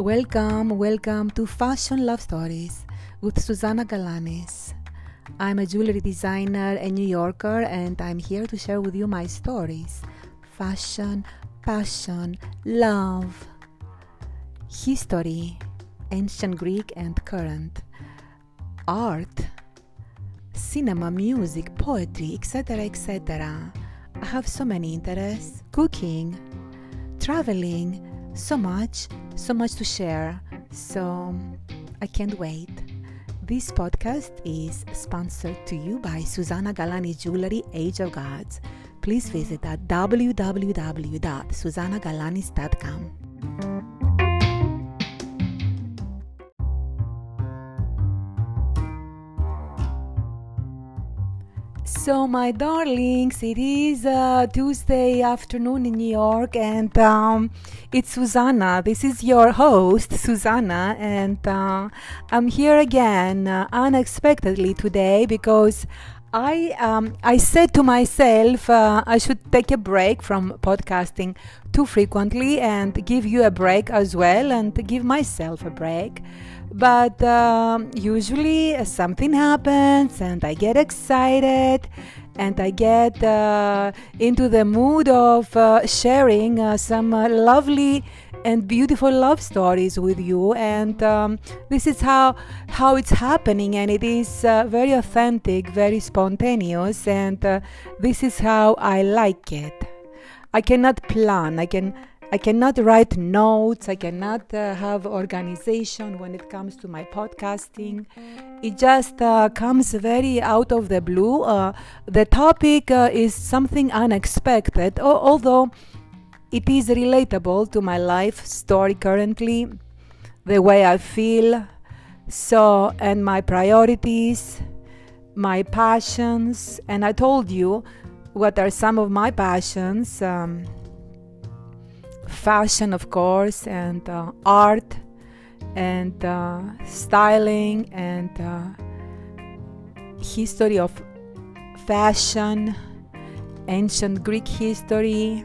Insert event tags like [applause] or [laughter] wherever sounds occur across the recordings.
Welcome, welcome to Fashion Love Stories with Susanna Galanis. I'm a jewelry designer and New Yorker, and I'm here to share with you my stories fashion, passion, love, history, ancient Greek and current, art, cinema, music, poetry, etc. etc. I have so many interests cooking, traveling, so much, so much to share. So I can't wait. This podcast is sponsored to you by Susanna Galanis Jewelry Age of Gods. Please visit at www.susannagalanis.com. So, my darlings, it is uh, Tuesday afternoon in New York, and um, it's Susanna. This is your host, Susanna, and uh, I'm here again uh, unexpectedly today because I um, I said to myself uh, I should take a break from podcasting too frequently and give you a break as well, and give myself a break but um, usually uh, something happens and I get excited and I get uh, into the mood of uh, sharing uh, some uh, lovely and beautiful love stories with you. And um, this is how how it's happening and it is uh, very authentic very spontaneous. And this is how I like it. I cannot plan. I can I cannot write notes. I cannot uh, have organization when it comes to my podcasting. It just uh, comes very out of the blue. Uh, the topic uh, is something unexpected, o- although it is relatable to my life story currently, the way I feel, so and my priorities, my passions. And I told you what are some of my passions. Um, fashion, of course, and uh, art, and uh, styling, and uh, history of fashion, ancient Greek history,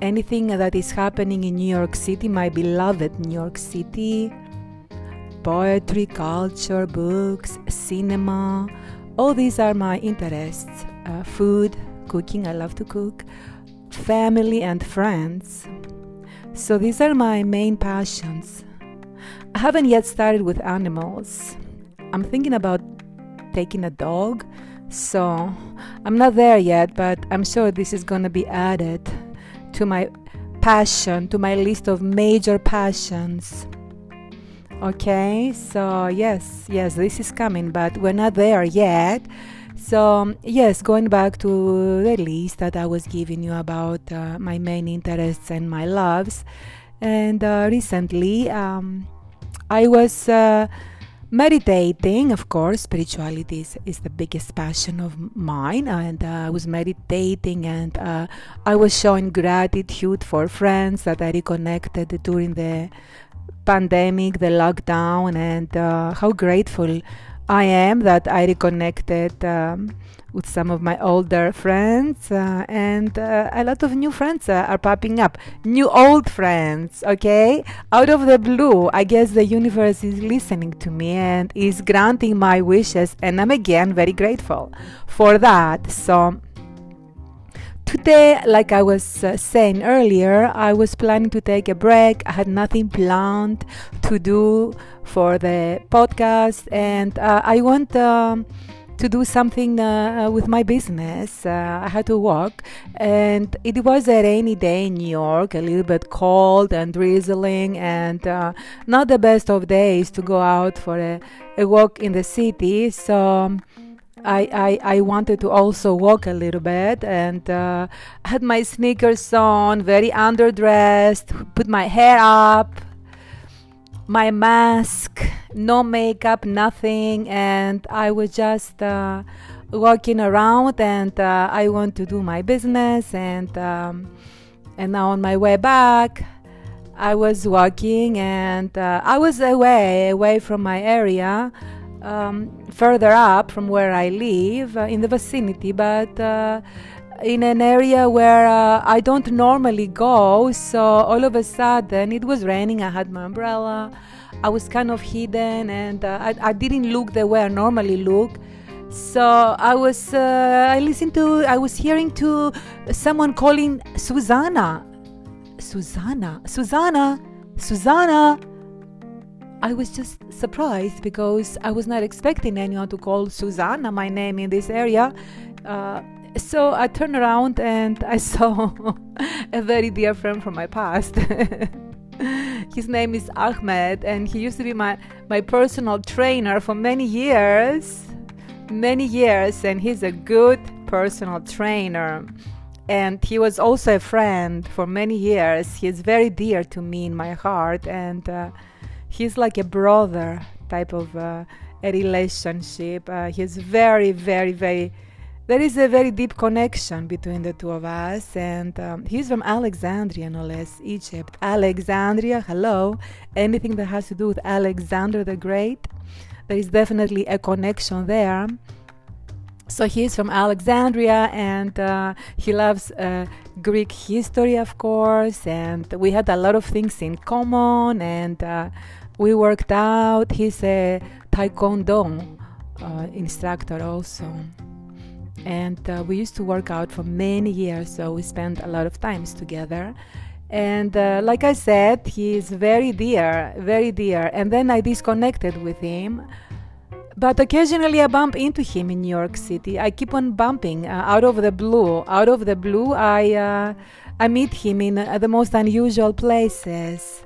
anything that is happening in New York City, my beloved New York City, poetry, culture, books, cinema. All these are my interests. Uh, food, cooking, I love to cook family, and friends. So these are my main passions. I haven't yet started with animals. I'm thinking about taking a dog, so I'm not there yet, but I'm sure this is going to be added to my passion, to my list of major passions. Okay, so yes, yes, this is coming, but we're not there yet. So, yes, going back to the list that I was giving you about uh, my main interests and my loves, and uh, recently um, I was uh, meditating. Of course, spirituality is, is, the biggest passion of mine, and uh, I was meditating and uh, I was showing gratitude for friends that I reconnected during the pandemic, the lockdown, and uh, how grateful I am that I reconnected um, with some of my older friends, uh, and uh, a lot of new friends uh, are popping up. New old friends, okay? Out of the blue, I guess the universe is listening to me and is granting my wishes, and I'm again very grateful for that. So, today, like I was uh, saying earlier, I was planning to take a break. I had nothing planned to do for the podcast, and uh, I want um, to do something uh, with my business. Uh, I had to walk, and it was a rainy day in New York, a little bit cold and drizzling, and uh, not the best of days to go out for a, a walk in the city. So. I, I, I wanted to also walk a little bit and uh, had my sneakers on, very underdressed, put my hair up, my mask, no makeup, nothing, and I was just uh, walking around and uh, I want to do my business and um, and now on my way back. I was walking and uh, I was away, away from my area um, further up from where I live uh, in the vicinity, but uh, in an area where uh, I don't normally go. So all of a sudden, it was raining. I had my umbrella. I was kind of hidden, and uh, I, I didn't look the way I normally look. So I was, uh, I listened to, I was hearing to someone calling Susanna, Susanna, Susanna, Susanna. I was just surprised because I was not expecting anyone to call Susanna my name in this area. Uh, so I turned around and I [laughs] saw a very dear friend from my past. [laughs] His name is Ahmed, and he used to be my, my personal trainer for many years. Many years, and he's a good personal trainer. And he was also a friend for many years. He is very dear to me in my heart, and uh, he's like a brother type of uh, a relationship. Uh, he's very, very, very. There is a very deep connection between the two of us, and um, he's from Alexandria, no less, Egypt. Alexandria, hello. Anything that has to do with Alexander the Great, there is definitely a connection there. So he's from Alexandria, and uh, he loves uh, Greek history, of course, and we had a lot of things in common, and uh, we worked out. He's a taekwondo uh, instructor also. And uh, we used to work out for many years, so we spent a lot of times together. And uh, like I said, he is very dear, very dear. And then I disconnected with him. But occasionally I bump into him in New York City. I keep on bumping uh, out of the blue. Out of the blue, I uh, I meet him in uh, the most unusual places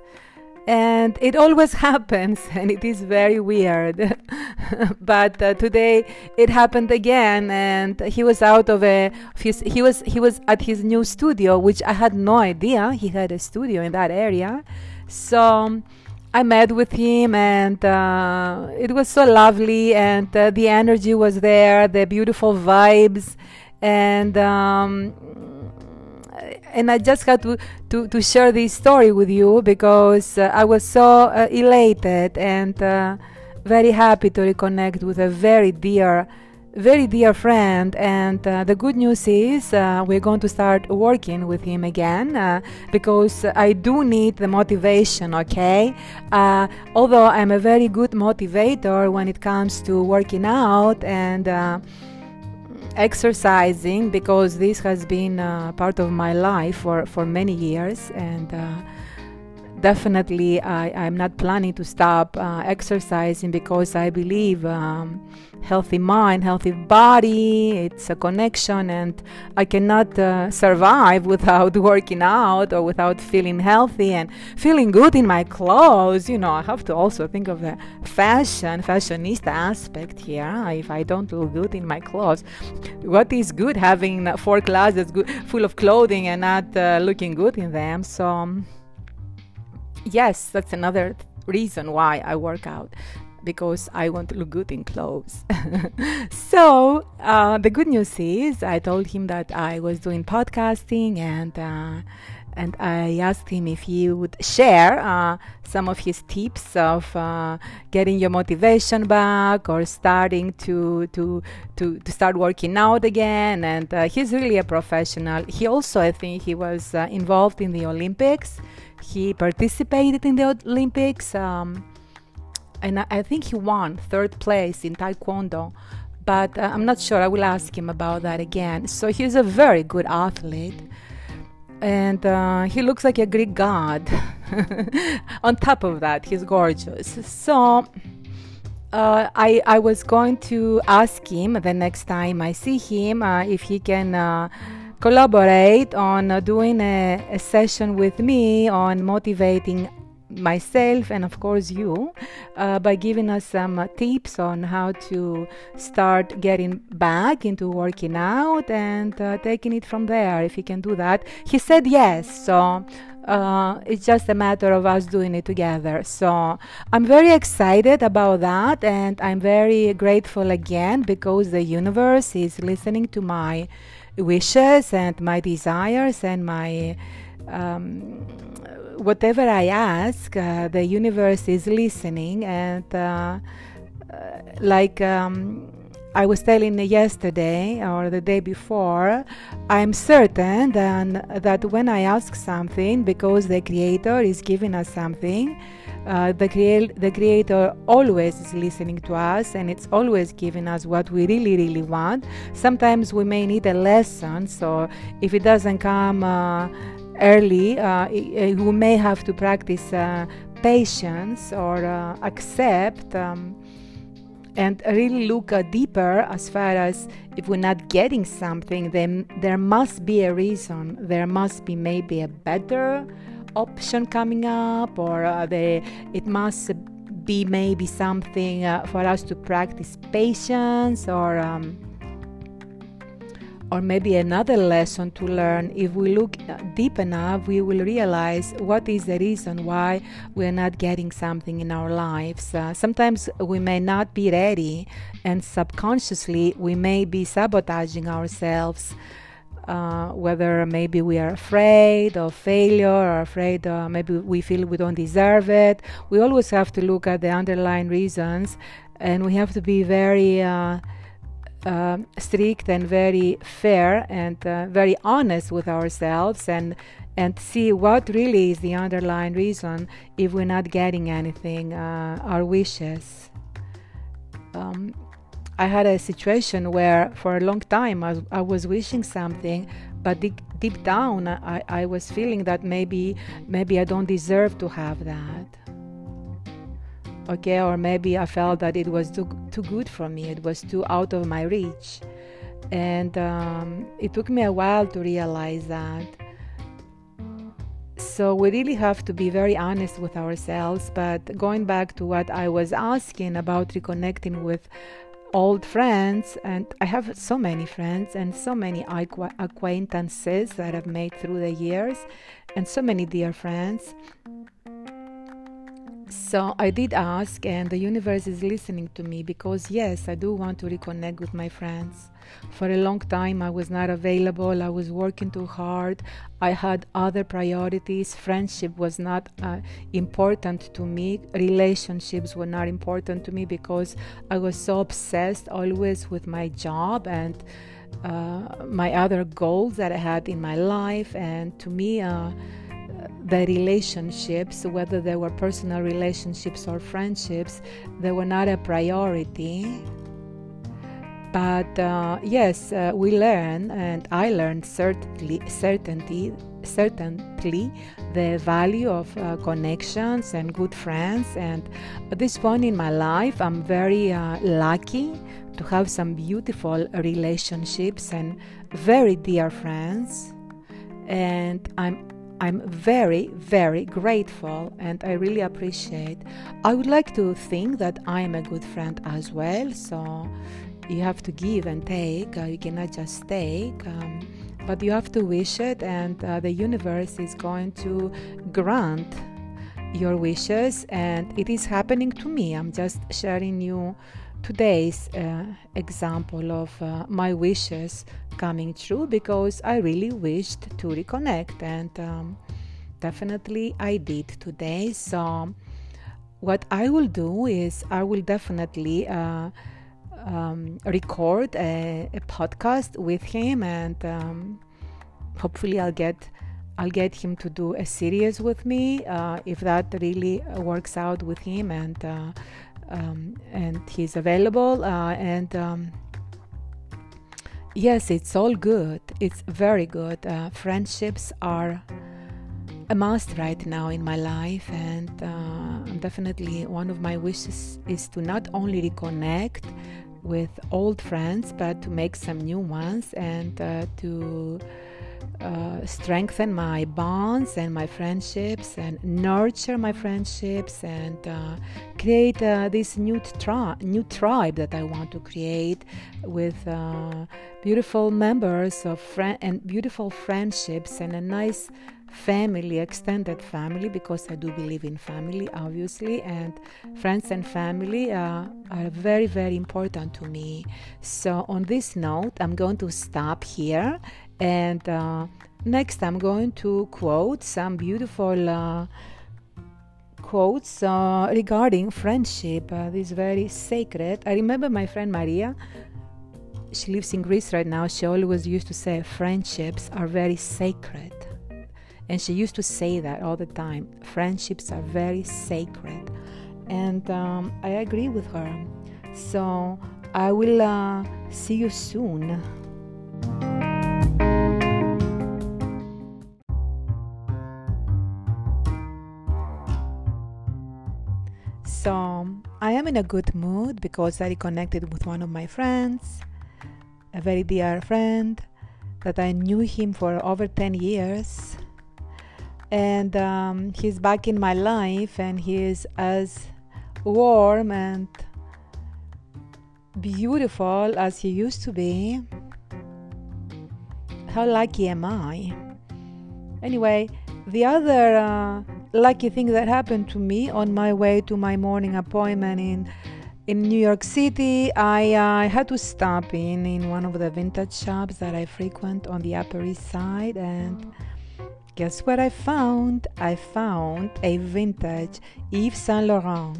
and it always [laughs] happens and it is very weird. [laughs] But uh, today it happened again and he was out of a his, he was he was at his new studio which i had no idea he had a studio in that area. So I met with him and uh, it was so lovely and uh, the energy was there, the beautiful vibes, and um, and I just had to, to, to share this story with you because uh, I was so uh, elated and uh, very happy to reconnect with a very dear, very dear friend. And uh, the good news is uh, we're going to start working with him again uh, because I do need the motivation, okay? although I'm a very good motivator when it comes to working out and exercising because this has been uh, part of my life for, for many years. And uh, definitely I, I'm not planning to stop uh, exercising because I believe um, healthy mind, healthy body, it's a connection, and I cannot uh, survive [laughs] without working out or without feeling healthy and feeling good in my clothes. You know, I have to also think of the fashion, fashionista aspect here. If I don't look good in my clothes, what is good having four closets good, full of clothing and not uh, looking good in them? So. Um, yes, that's another reason why I work out because I want to look good in clothes. [laughs] so uh, the good news is, I told him that I was doing podcasting and. Uh, and I asked him if he would share uh, some of his tips of uh, getting your motivation back or starting to to to, to start working out again. And uh, he's really a professional. He also, I think, he was uh, involved in the Olympics. He participated in the Olympics, um, and I, I, think he won third place in Taekwondo. But uh, I'm not sure. I will ask him about that again. So he's a very good athlete, and uh, he looks like a Greek god. [laughs] On top of that, he's gorgeous. So. Uh, I, I was going to ask him the next time I see him uh, if he can uh, collaborate on uh, doing a, a, session with me on motivating myself and of course you uh, by giving us some uh, tips on how to start getting back into working out and uh, taking it from there if he can do that he said yes so uh, it's just a matter of us doing it together. So I'm very excited about that, and I'm very grateful again because the universe is listening to my wishes and my desires and my um, whatever I ask, uh, the universe is listening and uh, uh like um, I was telling yesterday or the day before, I'm certain that, that when I ask something, because the Creator is giving us something, uh, the, crea- the Creator always is listening to us and it's always giving us what we really, really want. Sometimes we may need a lesson, so if it doesn't come uh, early, uh, we may have to practice uh, patience or uh, accept. Um, and really look uh, deeper as far as if we're not getting something, then there must be a reason. There must be maybe a better option coming up, or uh, it must be maybe something uh, for us to practice patience or. Um, or maybe another lesson to learn. If we look deep enough we will realize what is the reason why we're not getting something in our lives. Uh, sometimes we may not be ready and subconsciously we may be sabotaging ourselves uh, whether maybe we are afraid of failure or afraid uh, maybe we feel we don't deserve it. We always have to look at the underlying reasons and we have to be very uh, strict and very fair and uh, very honest with ourselves and and see what really is the underlying reason if we're not getting anything uh, our wishes um, I had a situation where for a long time I, I was wishing something, but deep, deep down I, I was feeling that maybe maybe I don't deserve to have that. Okay, or maybe I felt that it was too too good for me. It was too out of my reach, and um, it took me a while to realize that. So we really have to be very honest with ourselves. But going back to what I was asking about reconnecting with old friends, and I have so many friends and so many acquaintances that I've made through the years, and so many dear friends. So I did ask, and the universe is listening to me because, yes, I do want to reconnect with my friends. For a long time, I was not available, I was working too hard, I had other priorities. Friendship was not uh, important to me, relationships were not important to me because I was so obsessed always with my job and uh, my other goals that I had in my life, and to me, uh, the relationships, whether they were personal relationships or friendships, they were not a priority. But uh, yes, uh, we learn, and I learned certainly, certainty, certainly the value of uh, connections and good friends. And at this point in my life, I'm very uh, lucky to have some beautiful relationships and very dear friends. And I'm I'm very, very grateful and I really appreciate. I would like to think that I am a good friend as well, so you have to give and take, uh, you cannot just take. Um, but you have to wish it, and uh, the universe is going to grant your wishes, and it is happening to me. I'm just sharing you today's uh, example of uh, my wishes coming true because I really wished to reconnect and um, definitely I did today. So, what I will do is I will definitely uh, um, record a, a, podcast with him and um, hopefully I'll get. I'll get him to do a series with me uh, if that really works out with him and uh, um, and he's available uh, and um, yes it's all good. It's very good. Uh, friendships are a must right now in my life and uh, definitely one of my wishes is to not only reconnect with old friends but to make some new ones and uh, to uh, strengthen my bonds and my friendships and nurture my friendships and uh, create uh, this new, tri- new tribe that I want to create with uh, beautiful members of friend and beautiful friendships and a nice family, extended family, because I do believe in family, obviously, and friends and family uh, are very, very important to me. So, on this note, I'm going to stop here and uh, next, I'm going to quote some beautiful uh, quotes uh, regarding friendship. Uh, this very sacred. I remember my friend Maria she lives in Greece right now. She always used to say friendships are very sacred. And she used to say that all the time. Friendships are very sacred. And um, I agree with her. So I will uh, see you soon. I am in a good mood because I reconnected with one of my friends, a very dear friend that I knew him for over 10 years. And um, he's back in my life and he is as warm and beautiful as he used to be. How lucky am I? Anyway, the other uh, lucky thing that happened to me on my way to my morning appointment in in New York City, I uh, had to stop in in one of the vintage shops that I frequent on the Upper East Side, and guess what I found? I found a vintage Yves Saint Laurent.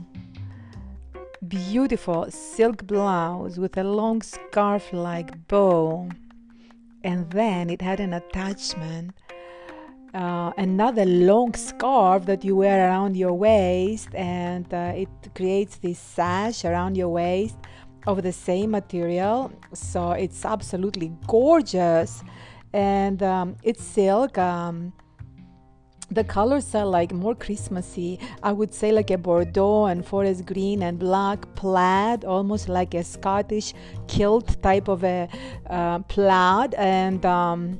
Beautiful silk blouse with a long scarf like bow, and then it had an attachment uh, another long scarf that you wear around your waist, and uh, it creates this sash around your waist of the same material. So it's absolutely gorgeous, and um, it's silk. Um, the colors are like more Christmassy. I would say like a Bordeaux and forest green and black plaid, almost like a Scottish kilt type of a uh, plaid, and um,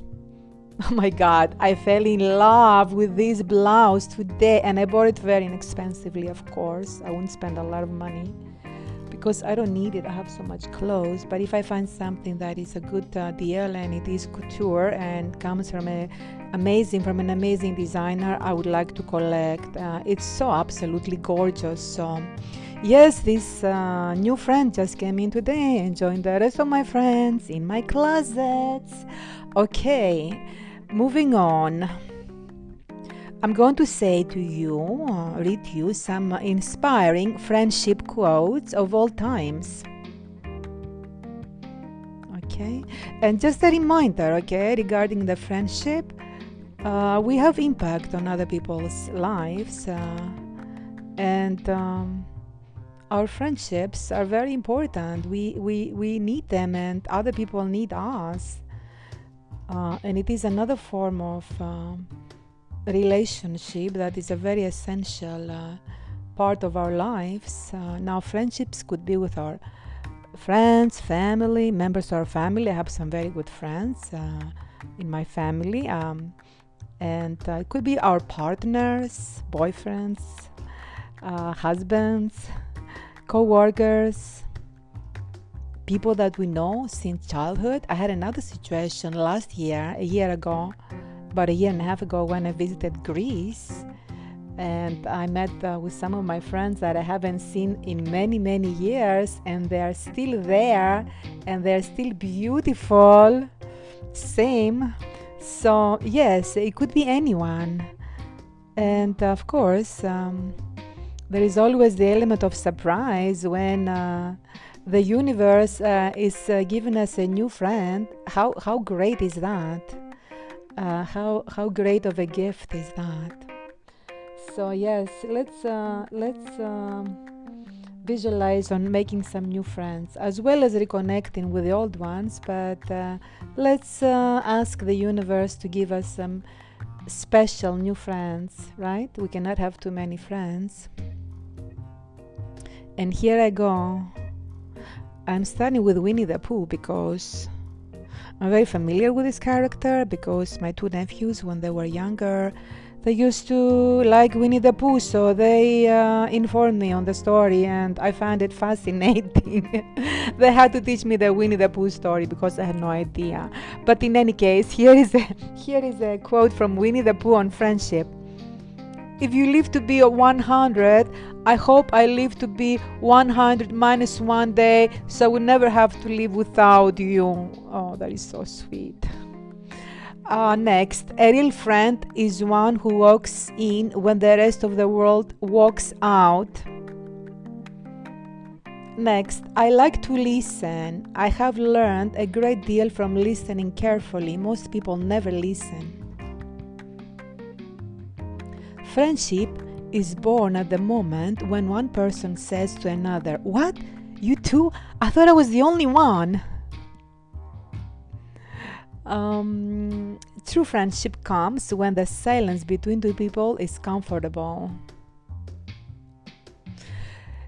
[laughs] Oh my god, I fell in love with this blouse today and I bought it very inexpensively, of course. I won't spend a lot of money because I don't need it. I have so much clothes. But if I find something that is a good uh, deal and it is couture and comes from a amazing from an amazing designer, I would like to collect. Uh, it's so absolutely gorgeous. So yes, this uh, new friend just came in today and joined the rest of my friends in my closets. Okay moving on. I'm going to say to you, uh, read you some inspiring friendship quotes of all times. Okay, and just a reminder, okay, regarding the friendship, uh, we have impact on other people's lives, uh, and um, our friendships are very important. We we we need them, and other people need us uh, and it is another form of uh, relationship that is a very essential uh, part of our lives. Uh, now, friendships could be with our friends, family, members of our family. I have some very good friends uh, in my family, um, and uh, it could be our partners, boyfriends, husbands, co workers people that we know since childhood. I had another situation last year, a year ago, about a year and a half ago, when I visited Greece. And I met uh, with some of my friends that I haven't seen in many, many years, and they are still there and they're still beautiful. Same. So, yes, it could be anyone. And of course, um, there is always the element of surprise when. Uh, the universe uh, is uh, giving us a new friend. How how great is that? Uh, how how great of a gift is that? So yes, let's uh, let's um, visualize on making some new friends as well as reconnecting with the old ones. But uh, let's uh, ask the universe to give us some special new friends. Right? We cannot have too many friends. And here I go. I'm starting with Winnie the Pooh because I'm very familiar with this character because my two nephews, when they were younger, they used to like Winnie the Pooh, so they uh, informed me on the story, and I found it fascinating. [laughs] they had to teach me the Winnie the Pooh story because I had no idea. But in any case, here is a [laughs] here is a quote from Winnie the Pooh on friendship. If you live to be 100, I hope I live to be 100 minus one day, so I will never have to live without you. Oh, that is so sweet. Uh, next, a real friend is one who walks in when the rest of the world walks out. Next, I like to listen. I have learned a great deal from listening carefully. Most people never listen. Friendship is born at the moment when one person says to another, What? You too? I thought I was the only one. Um, true friendship comes when the silence between two people is comfortable.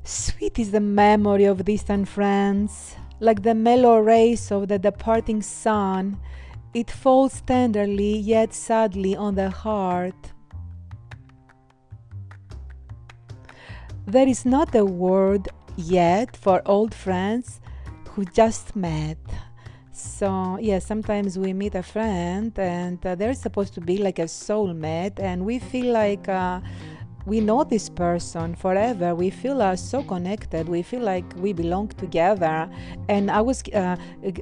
Sweet is the memory of distant friends, like the mellow rays of the departing sun. It falls tenderly yet sadly on the heart. There is not a word yet for old friends who just met. So, yeah, sometimes we meet a friend and uh, they're supposed to be like a soulmate, and we feel like. Uh, we know this person forever we feel uh, so connected we feel like we belong together and i was uh,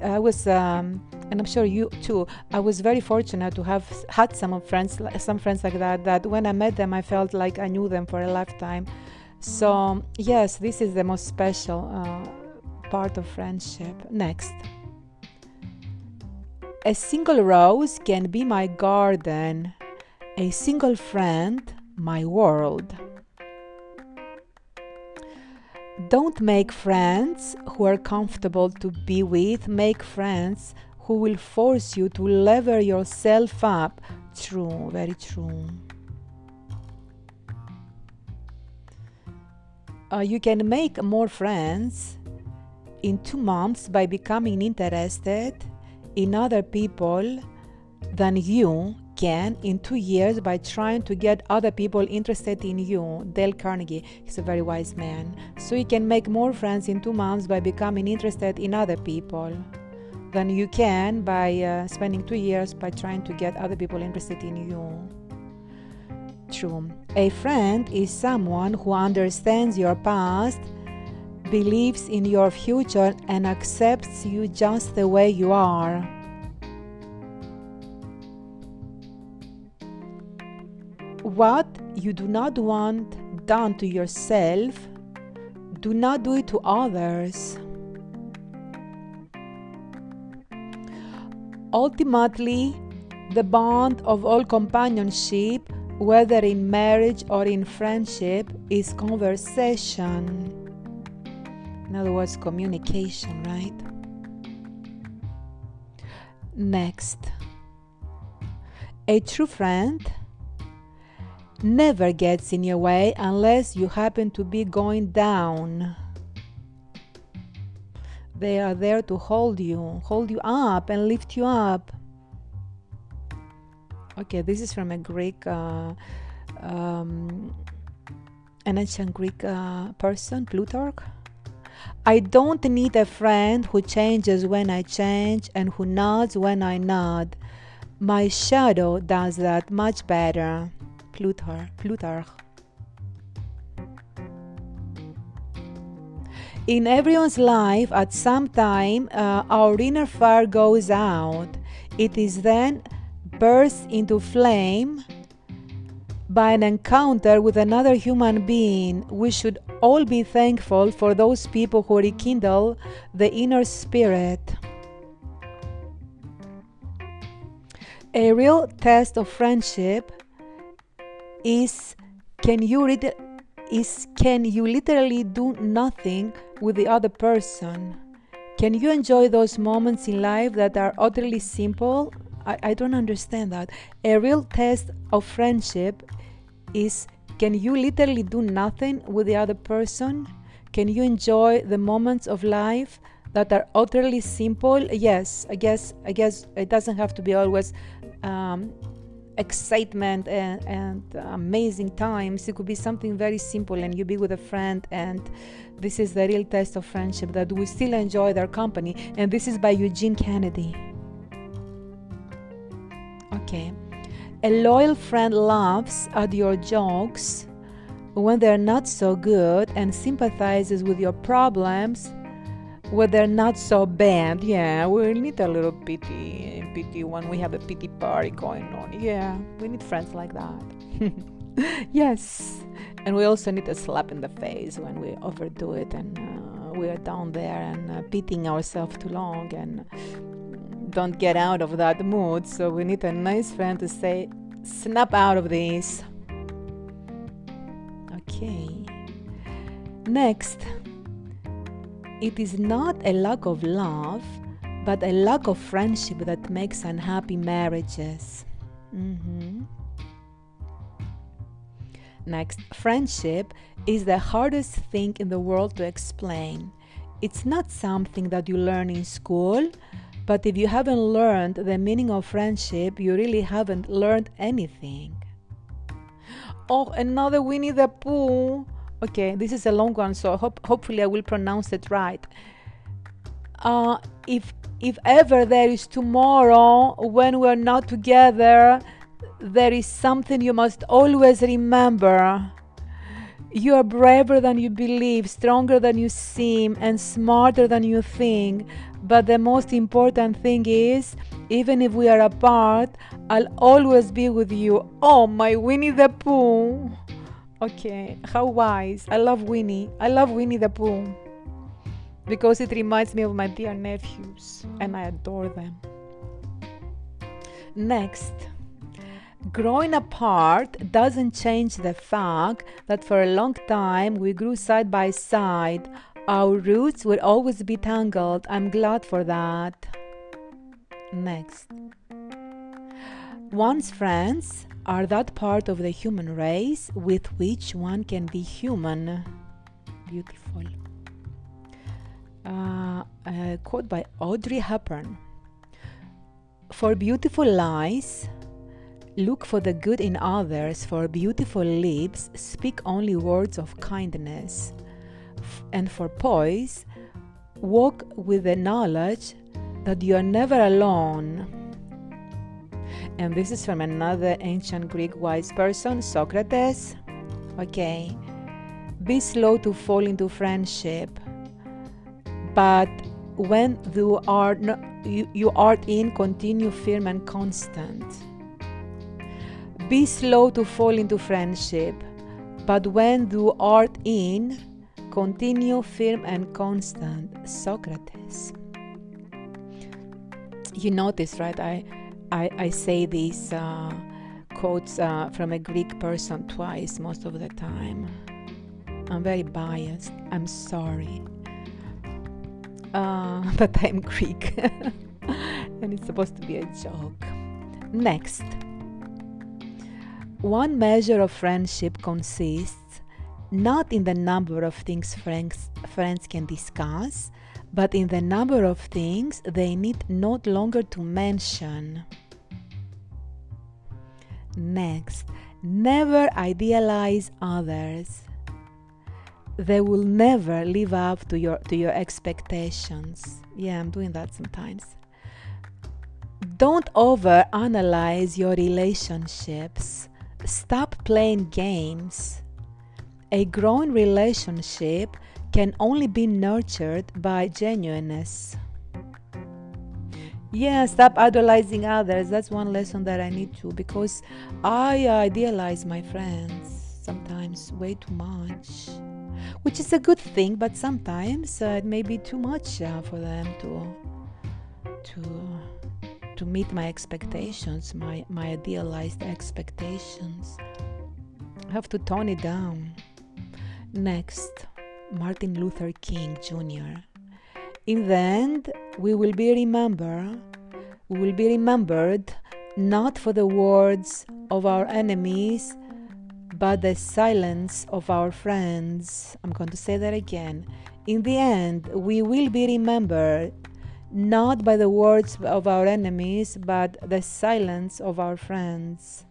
i was um, and i'm sure you too i was very fortunate to have had some friends some friends like that that when i met them i felt like i knew them for a lifetime so yes this is the most special uh, part of friendship next a single rose can be my garden a single friend my world. Don't make friends who are comfortable to be with, make friends who will force you to lever yourself up. True, very true. Uh, you can make more friends in two months by becoming interested in other people than you can in two years by trying to get other people interested in you. Dale Carnegie, he's a very wise man. So you can make more friends in two months by becoming interested in other people than you can by uh, spending two years by trying to get other people interested in you. A friend is someone who understands your past, believes in your future, and accepts you just the way you are. What you do not want done to yourself, do not do it to others. Ultimately, the bond of all companionship, whether in marriage or in friendship, is conversation. In other words, communication, right? Next, a true friend never gets in your way unless you happen to be going down. They are there to hold you, hold you up, and lift you up. Okay, this is from a Greek, uh, um, an ancient Greek uh, person, Plutarch. I don't need a friend who changes when I change and who nods when I nod. My shadow does that much better. Plutarch. Plutarch. In everyone's life, at some time, uh, our inner fire goes out. It is then burst into flame by an encounter with another human being. We should all be thankful for those people who rekindle the inner spirit. A real test of friendship is can you read is can you literally do nothing with the other person? Can you enjoy those moments in life that are utterly simple? I, I don't understand that. A real test of friendship is can you literally do nothing with the other person? Can you enjoy the moments of life that are utterly simple? Yes, I guess I guess it doesn't have to be always um, excitement and, and amazing times. It could be something very simple, and you be with a friend, and this is the real test of friendship that we still enjoy their company. And this is by Eugene Kennedy. Okay. A loyal friend laughs at your jokes when they're not so good and sympathizes with your problems when they're not so bad. Yeah, we need a little pity, pity when we have a pity party going on. Yeah, we need friends like that. [laughs] yes, and we also need a slap in the face when we overdo it and uh, we are down there and uh, beating ourselves too long and don't get out of that mood. So we need a nice friend to say, snap out of this. Okay. Next, it is not a lack of love, but a lack of friendship that makes unhappy marriages. Mm-hmm. Next, friendship is the hardest thing in the world to explain. It's not something that you learn in school, but if you haven't learned the meaning of friendship, you really haven't learned anything. Oh, another Winnie the Pooh. Okay, this is a long one, so hope, hopefully I will pronounce it right. Uh, if if ever there is tomorrow when we are not together, there is something you must always remember. You are braver than you believe, stronger than you seem, and smarter than you think. But the most important thing is, even if we are apart, I'll always be with you. Oh, my Winnie the Pooh! Okay, how wise. I love Winnie. I love Winnie the Pooh because it reminds me of my dear nephews and I adore them. Next, growing apart doesn't change the fact that for a long time we grew side by side. Our roots will always be tangled. I'm glad for that. Next. One's friends are that part of the human race with which one can be human. Beautiful. Uh, a quote by Audrey Hepburn For beautiful lies, look for the good in others, for beautiful lips speak only words of kindness. And for poise, walk with the knowledge that you are never alone. And this is from another ancient Greek wise person, Socrates. Okay. Be slow to fall into friendship but when you are not, you, you are in continue firm and constant be slow to fall into friendship but when you are in continue firm and constant socrates. You notice right i i, I say these uh, quotes uh, from a greek person twice most of the time. I'm very biased. I'm sorry. Uh, [laughs] but I'm Greek. [laughs] And it's supposed to be a joke. Next, one measure of friendship consists not in the number of things friends, friends can discuss, but in the number of things they need not longer to mention. Next, never idealize others. They will never live up to your to your expectations. Yeah i'm doing that sometimes. Don't over analyze your relationships. Stop playing games a growing relationship can only be nurtured by genuineness yeah stop idolizing others that's one lesson that i need to because i idealize my friends sometimes way too much which is a good thing, but sometimes uh, it may be too much uh, for them to to to meet my expectations, my my idealized expectations. I have to tone it down. Next, Martin Luther King Jr. In the end, we will be remembered. We will be remembered not for the words of our enemies but the silence of our friends. I'm going to say that again. In the end, we will be remembered not by the words of our enemies, but the silence of our friends.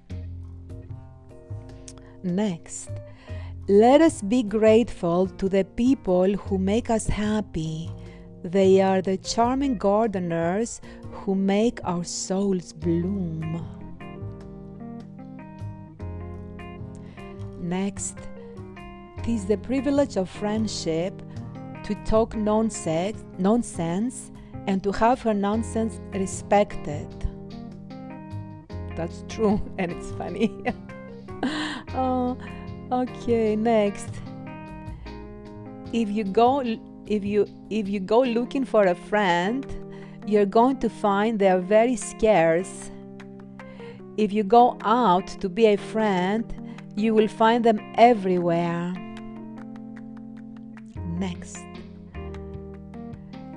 Next, let us be grateful to the people who make us happy. They are the charming gardeners who make our souls bloom. Next, tis the privilege of friendship to talk nonsense, nonsense and to have her nonsense respected. That's true, [laughs] and it's funny. [laughs] oh, okay, next. If you go if you if you go looking for a friend, you're going to find they are very scarce. If you go out to be a friend, you will find them everywhere. Next.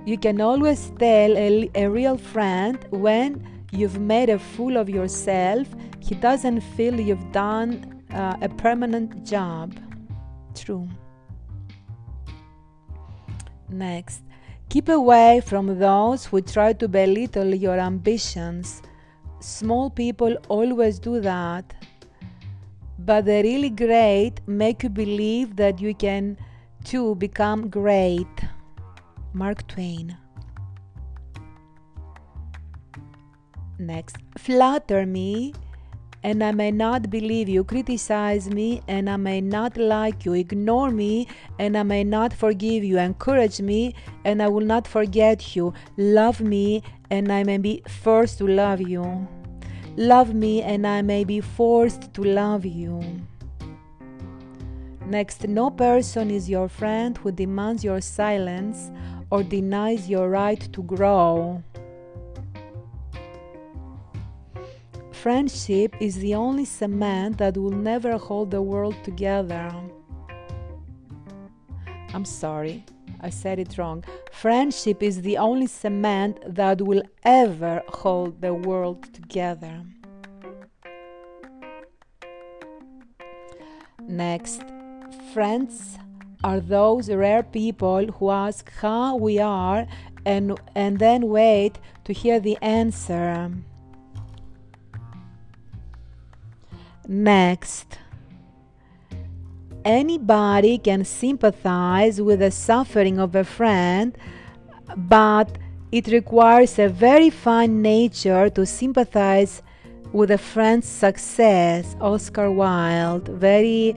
You can always tell a, a real friend when you've made a fool of yourself, he doesn't feel you've done uh, a permanent job. True. Next, keep away from those who try to belittle your ambitions. Small people always do that. But the really great make you believe that you can too become great. Mark Twain. Next, flatter me and I may not believe you. Criticize me, and I may not like you. Ignore me, and I may not forgive you. Encourage me, and I will not forget you. Love me, and I may be forced to love you. Love me, and I may be forced to love you. Next, no person is your friend who demands your silence or denies your right to grow. Friendship is the only cement that will never hold the world together. I'm sorry, I said it wrong. Friendship is the only cement that will ever hold the world together. Next, friends are those rare people who ask how we are and, and then wait to hear the answer. Next, anybody can sympathize with the suffering of a friend, but it requires a very fine nature to sympathize with a friend's success. Oscar Wilde, very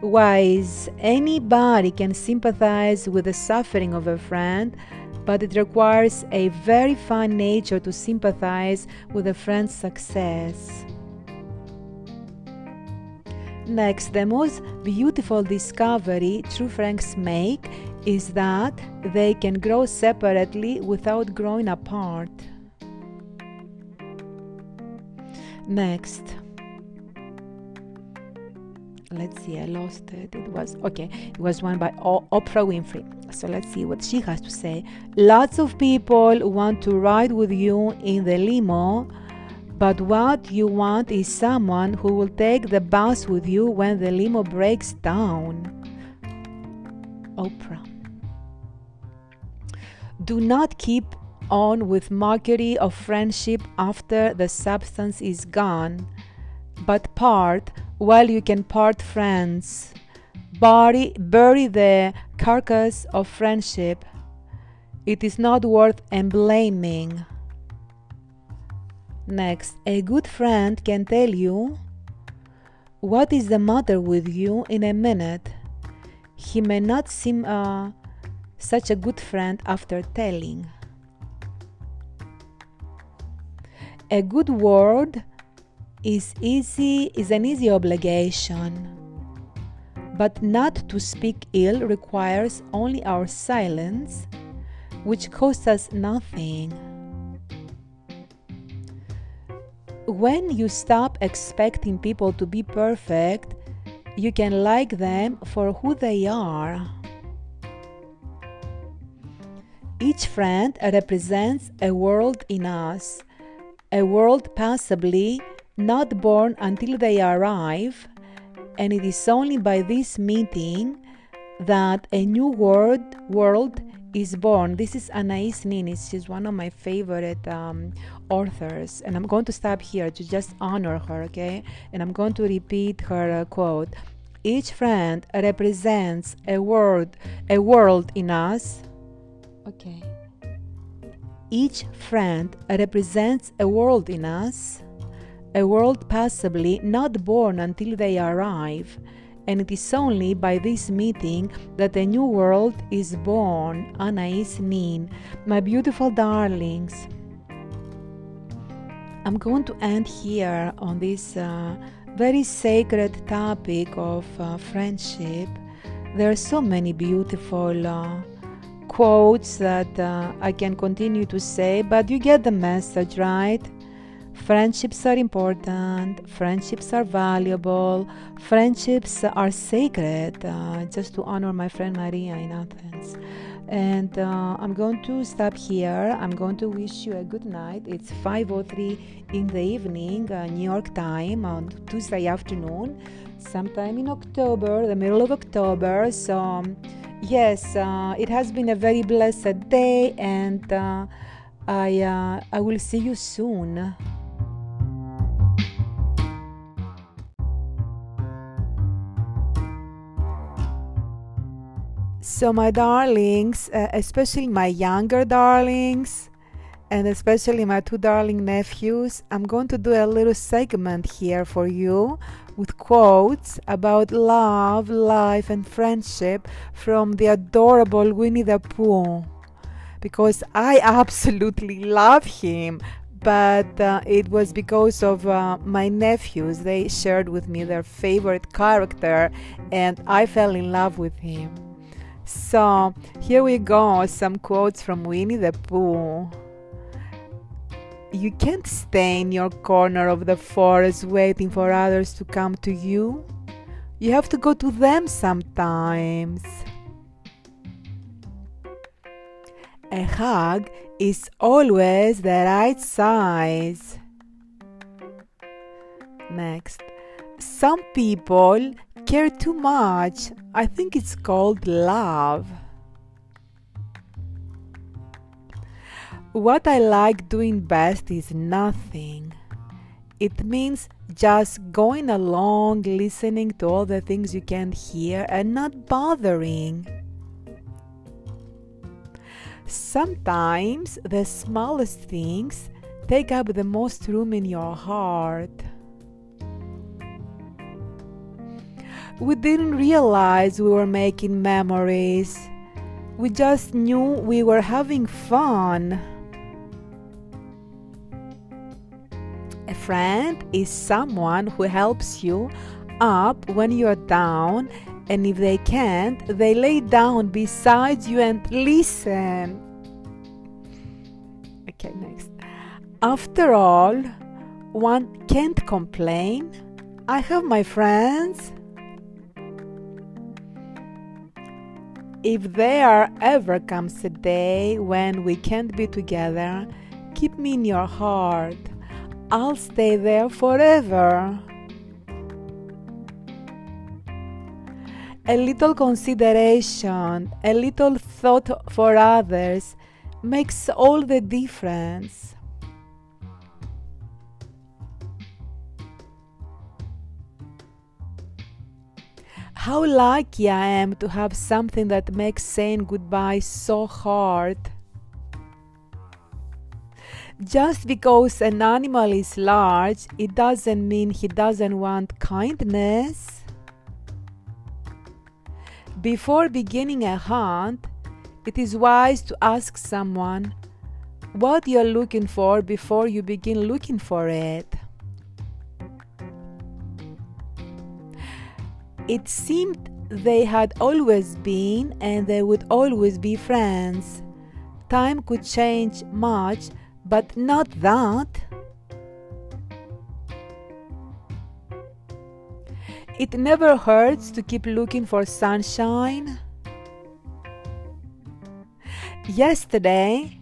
wise. Anybody can sympathize with the suffering of a friend, but it requires a very fine nature to sympathize with a friend's success. Next, the most beautiful discovery true friends make is that they can grow separately without growing apart. Next, let's see, I lost it. It was okay, it was one by o- Oprah Winfrey. So let's see what she has to say. Lots of people want to ride with you in the limo but what you want is someone who will take the bus with you when the limo breaks down. Oprah. Do not keep on with mockery of friendship after the substance is gone, but part while you can part friends. Bury, bury the carcass of friendship. It is not worth emblaming. Next, a good friend can tell you what is the matter with you in a minute. He may not seem uh, such a good friend after telling. A good word is easy is an easy obligation. But not to speak ill requires only our silence, which costs us nothing. When you stop expecting people to be perfect, you can like them for who they are. Each friend represents a world in us, a world possibly not born until they arrive, and it is only by this meeting that a new world, world is born. This is Anais Nin. She's one of my favorite um, authors, and I'm going to stop here to just honor her, okay? And I'm going to repeat her uh, quote. Each friend represents a world, a world in us. Okay. Each friend represents a world in us, a world possibly not born until they arrive and it is only by this meeting that a new world is born. Anais Nin, my beautiful darlings. I'm going to end here on this uh, very sacred topic of uh, friendship. There are so many beautiful uh, quotes that uh, I can continue to say, but you get the message, right? Friendships are important, friendships are valuable, friendships are sacred, uh, just to honor my friend Maria in Athens. And uh, I'm going to stop here. I'm going to wish you a good night. It's 5:03 in the evening, uh, New York time, on Tuesday afternoon, sometime in October, the middle of October. So, um, yes, uh, it has been a very blessed day, and uh, I uh, I will see you soon. So, my darlings, uh, especially my younger darlings, and especially my two darling nephews, I'm going to do a little segment here for you with quotes about love, life, and friendship from the adorable Winnie the Pooh. Because I [laughs] absolutely love him, but uh, it was because of uh, my nephews. They shared with me their favorite character, and I fell in love with him. So here we go some quotes from Winnie the Pooh. You can't stay in your corner of the forest waiting for others to come to you. You have to go to them sometimes. A hug is always the right size. Next. Some people care too much. I think it's called love. What I like doing best is nothing. It means just going along, listening to all the things you can't hear, and not bothering. Sometimes the smallest things take up the most room in your heart. We didn't realize we were making memories. We just knew we were having fun. A friend is someone who helps you up when you're down, and if they can't, they lay down beside you and listen. Okay, next. After all, one can't complain. I have my friends. If there ever comes a day when we can't be together, keep me in your heart. I'll stay there forever. A little consideration, a little thought for others makes all the difference. How lucky I am to have something that makes saying goodbye so hard. Just because an animal is large, it doesn't mean he doesn't want kindness. Before beginning a hunt, it is wise to ask someone what you're looking for before you begin looking for it. It seemed they had always been and they would always be friends. Time could change much, but not that. It never hurts to keep looking for sunshine. Yesterday,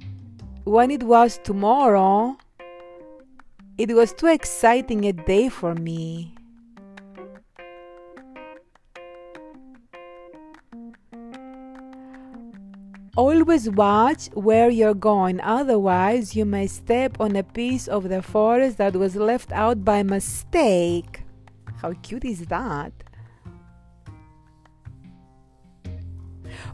when it was tomorrow, it was too exciting a day for me. Always watch where you're going, otherwise, you may step on a piece of the forest that was left out by mistake. How cute is that?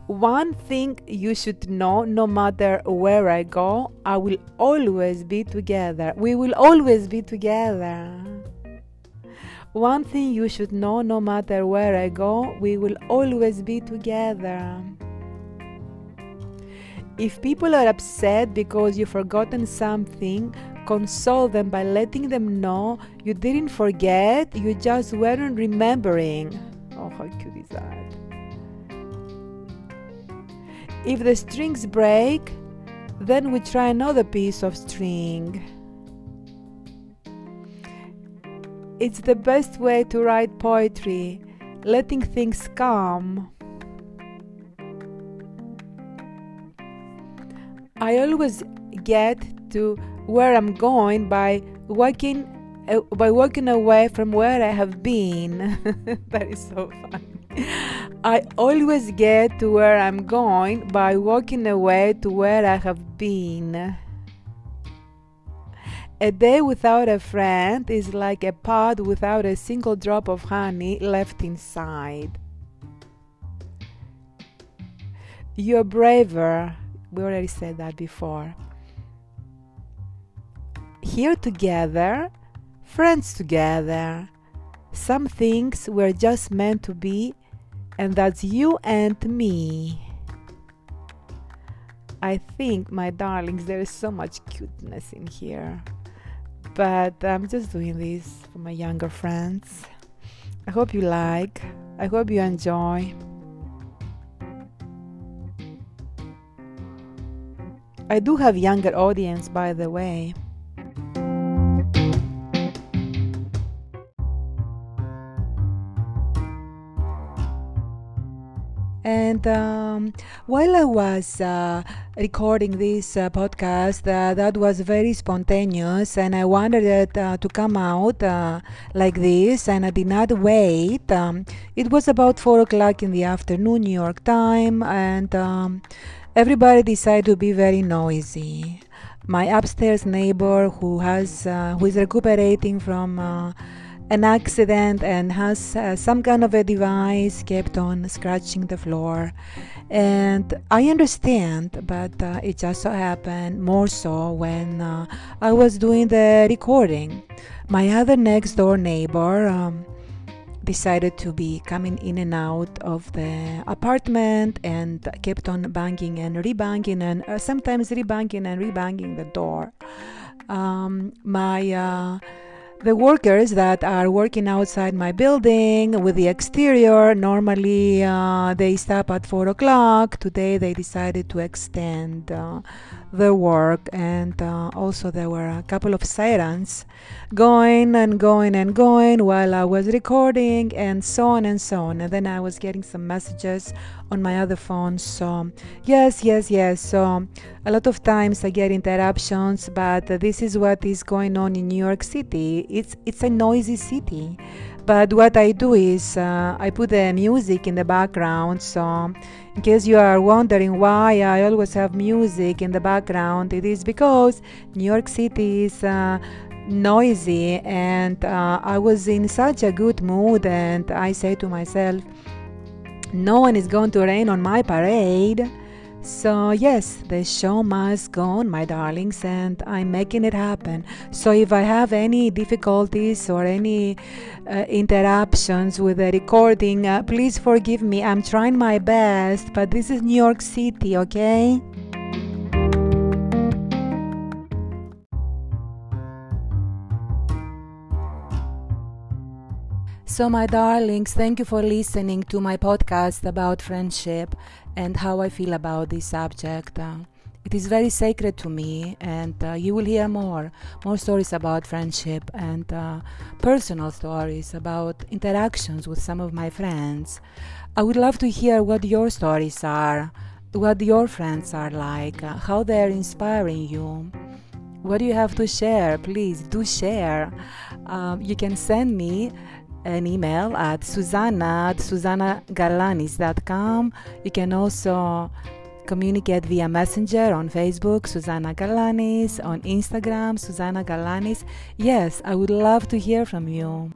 One thing you should know no matter where I go, I will always be together. We will always be together. One thing you should know no matter where I go, we will always be together. If people are upset because you've forgotten something, console them by letting them know you didn't forget, you just weren't remembering. Oh, how cute is that? If the strings break, then we try another piece of string. It's the best way to write poetry, letting things come. I always get to where I'm going by walking uh, by walking away from where I have been. [laughs] that is so funny. I always get to where I'm going by walking away to where I have been. A day without a friend is like a pot without a single drop of honey left inside. You're braver. We already said that before. Here together, friends together. Some things were just meant to be, and that's you and me. I think, my darlings, there is so much cuteness in here. But I'm just doing this for my younger friends. I hope you like. I hope you enjoy. I do have younger audience by the way. And um, while I was uh, recording this uh, podcast, uh, that was very spontaneous, and I wanted it uh, to come out uh, like this, and I did not wait. Um, it was about four o'clock in the afternoon, New York time, and um, everybody decided to be very noisy. My upstairs neighbor, who has uh, who is recuperating from an accident and has uh, some kind of a device kept on scratching the floor and i understand but uh, it just so happened more so when uh, i was doing the recording my other next door neighbor um, decided to be coming in and out of the apartment and kept on banging and rebanging and uh, sometimes rebanging and rebanging the door. Um, my uh, the workers that are working outside my building with the exterior normally uh, they stop at four o'clock. Today they decided to extend uh, the work and uh, also there were a couple of sirens going and going and going while I was recording and so on and so on. And then I was getting some messages on my other phone so yes yes yes so a lot of times I get interruptions but this is what is going on in New York City it's it's a noisy city but what I do is uh, I put the music in the background. So, in case you are wondering why I always have music in the background, it is because New York City is. Uh, noisy and uh, I was in such a good mood and I say to myself no one is going to rain on my parade so, yes, the show must go on, my darlings, and I'm making it happen. So, if I have any difficulties or any uh, interruptions with the recording, uh, please forgive me. I'm trying my best, but this is New York City, okay? So, my darlings, thank you for listening to my podcast about friendship and how I feel about this subject. Uh, it is very sacred to me, and uh, you will hear more, more stories about friendship and uh, personal stories about interactions with some of my friends. I would love to hear what your stories are, what your friends are like, uh, how they're inspiring you. What do you have to share? Please do share. Um, you can send me an email at susanna at susannagalanis.com. You can also communicate via messenger on facebook susanna galanis on instagram susanna galanis yes i would love to hear from you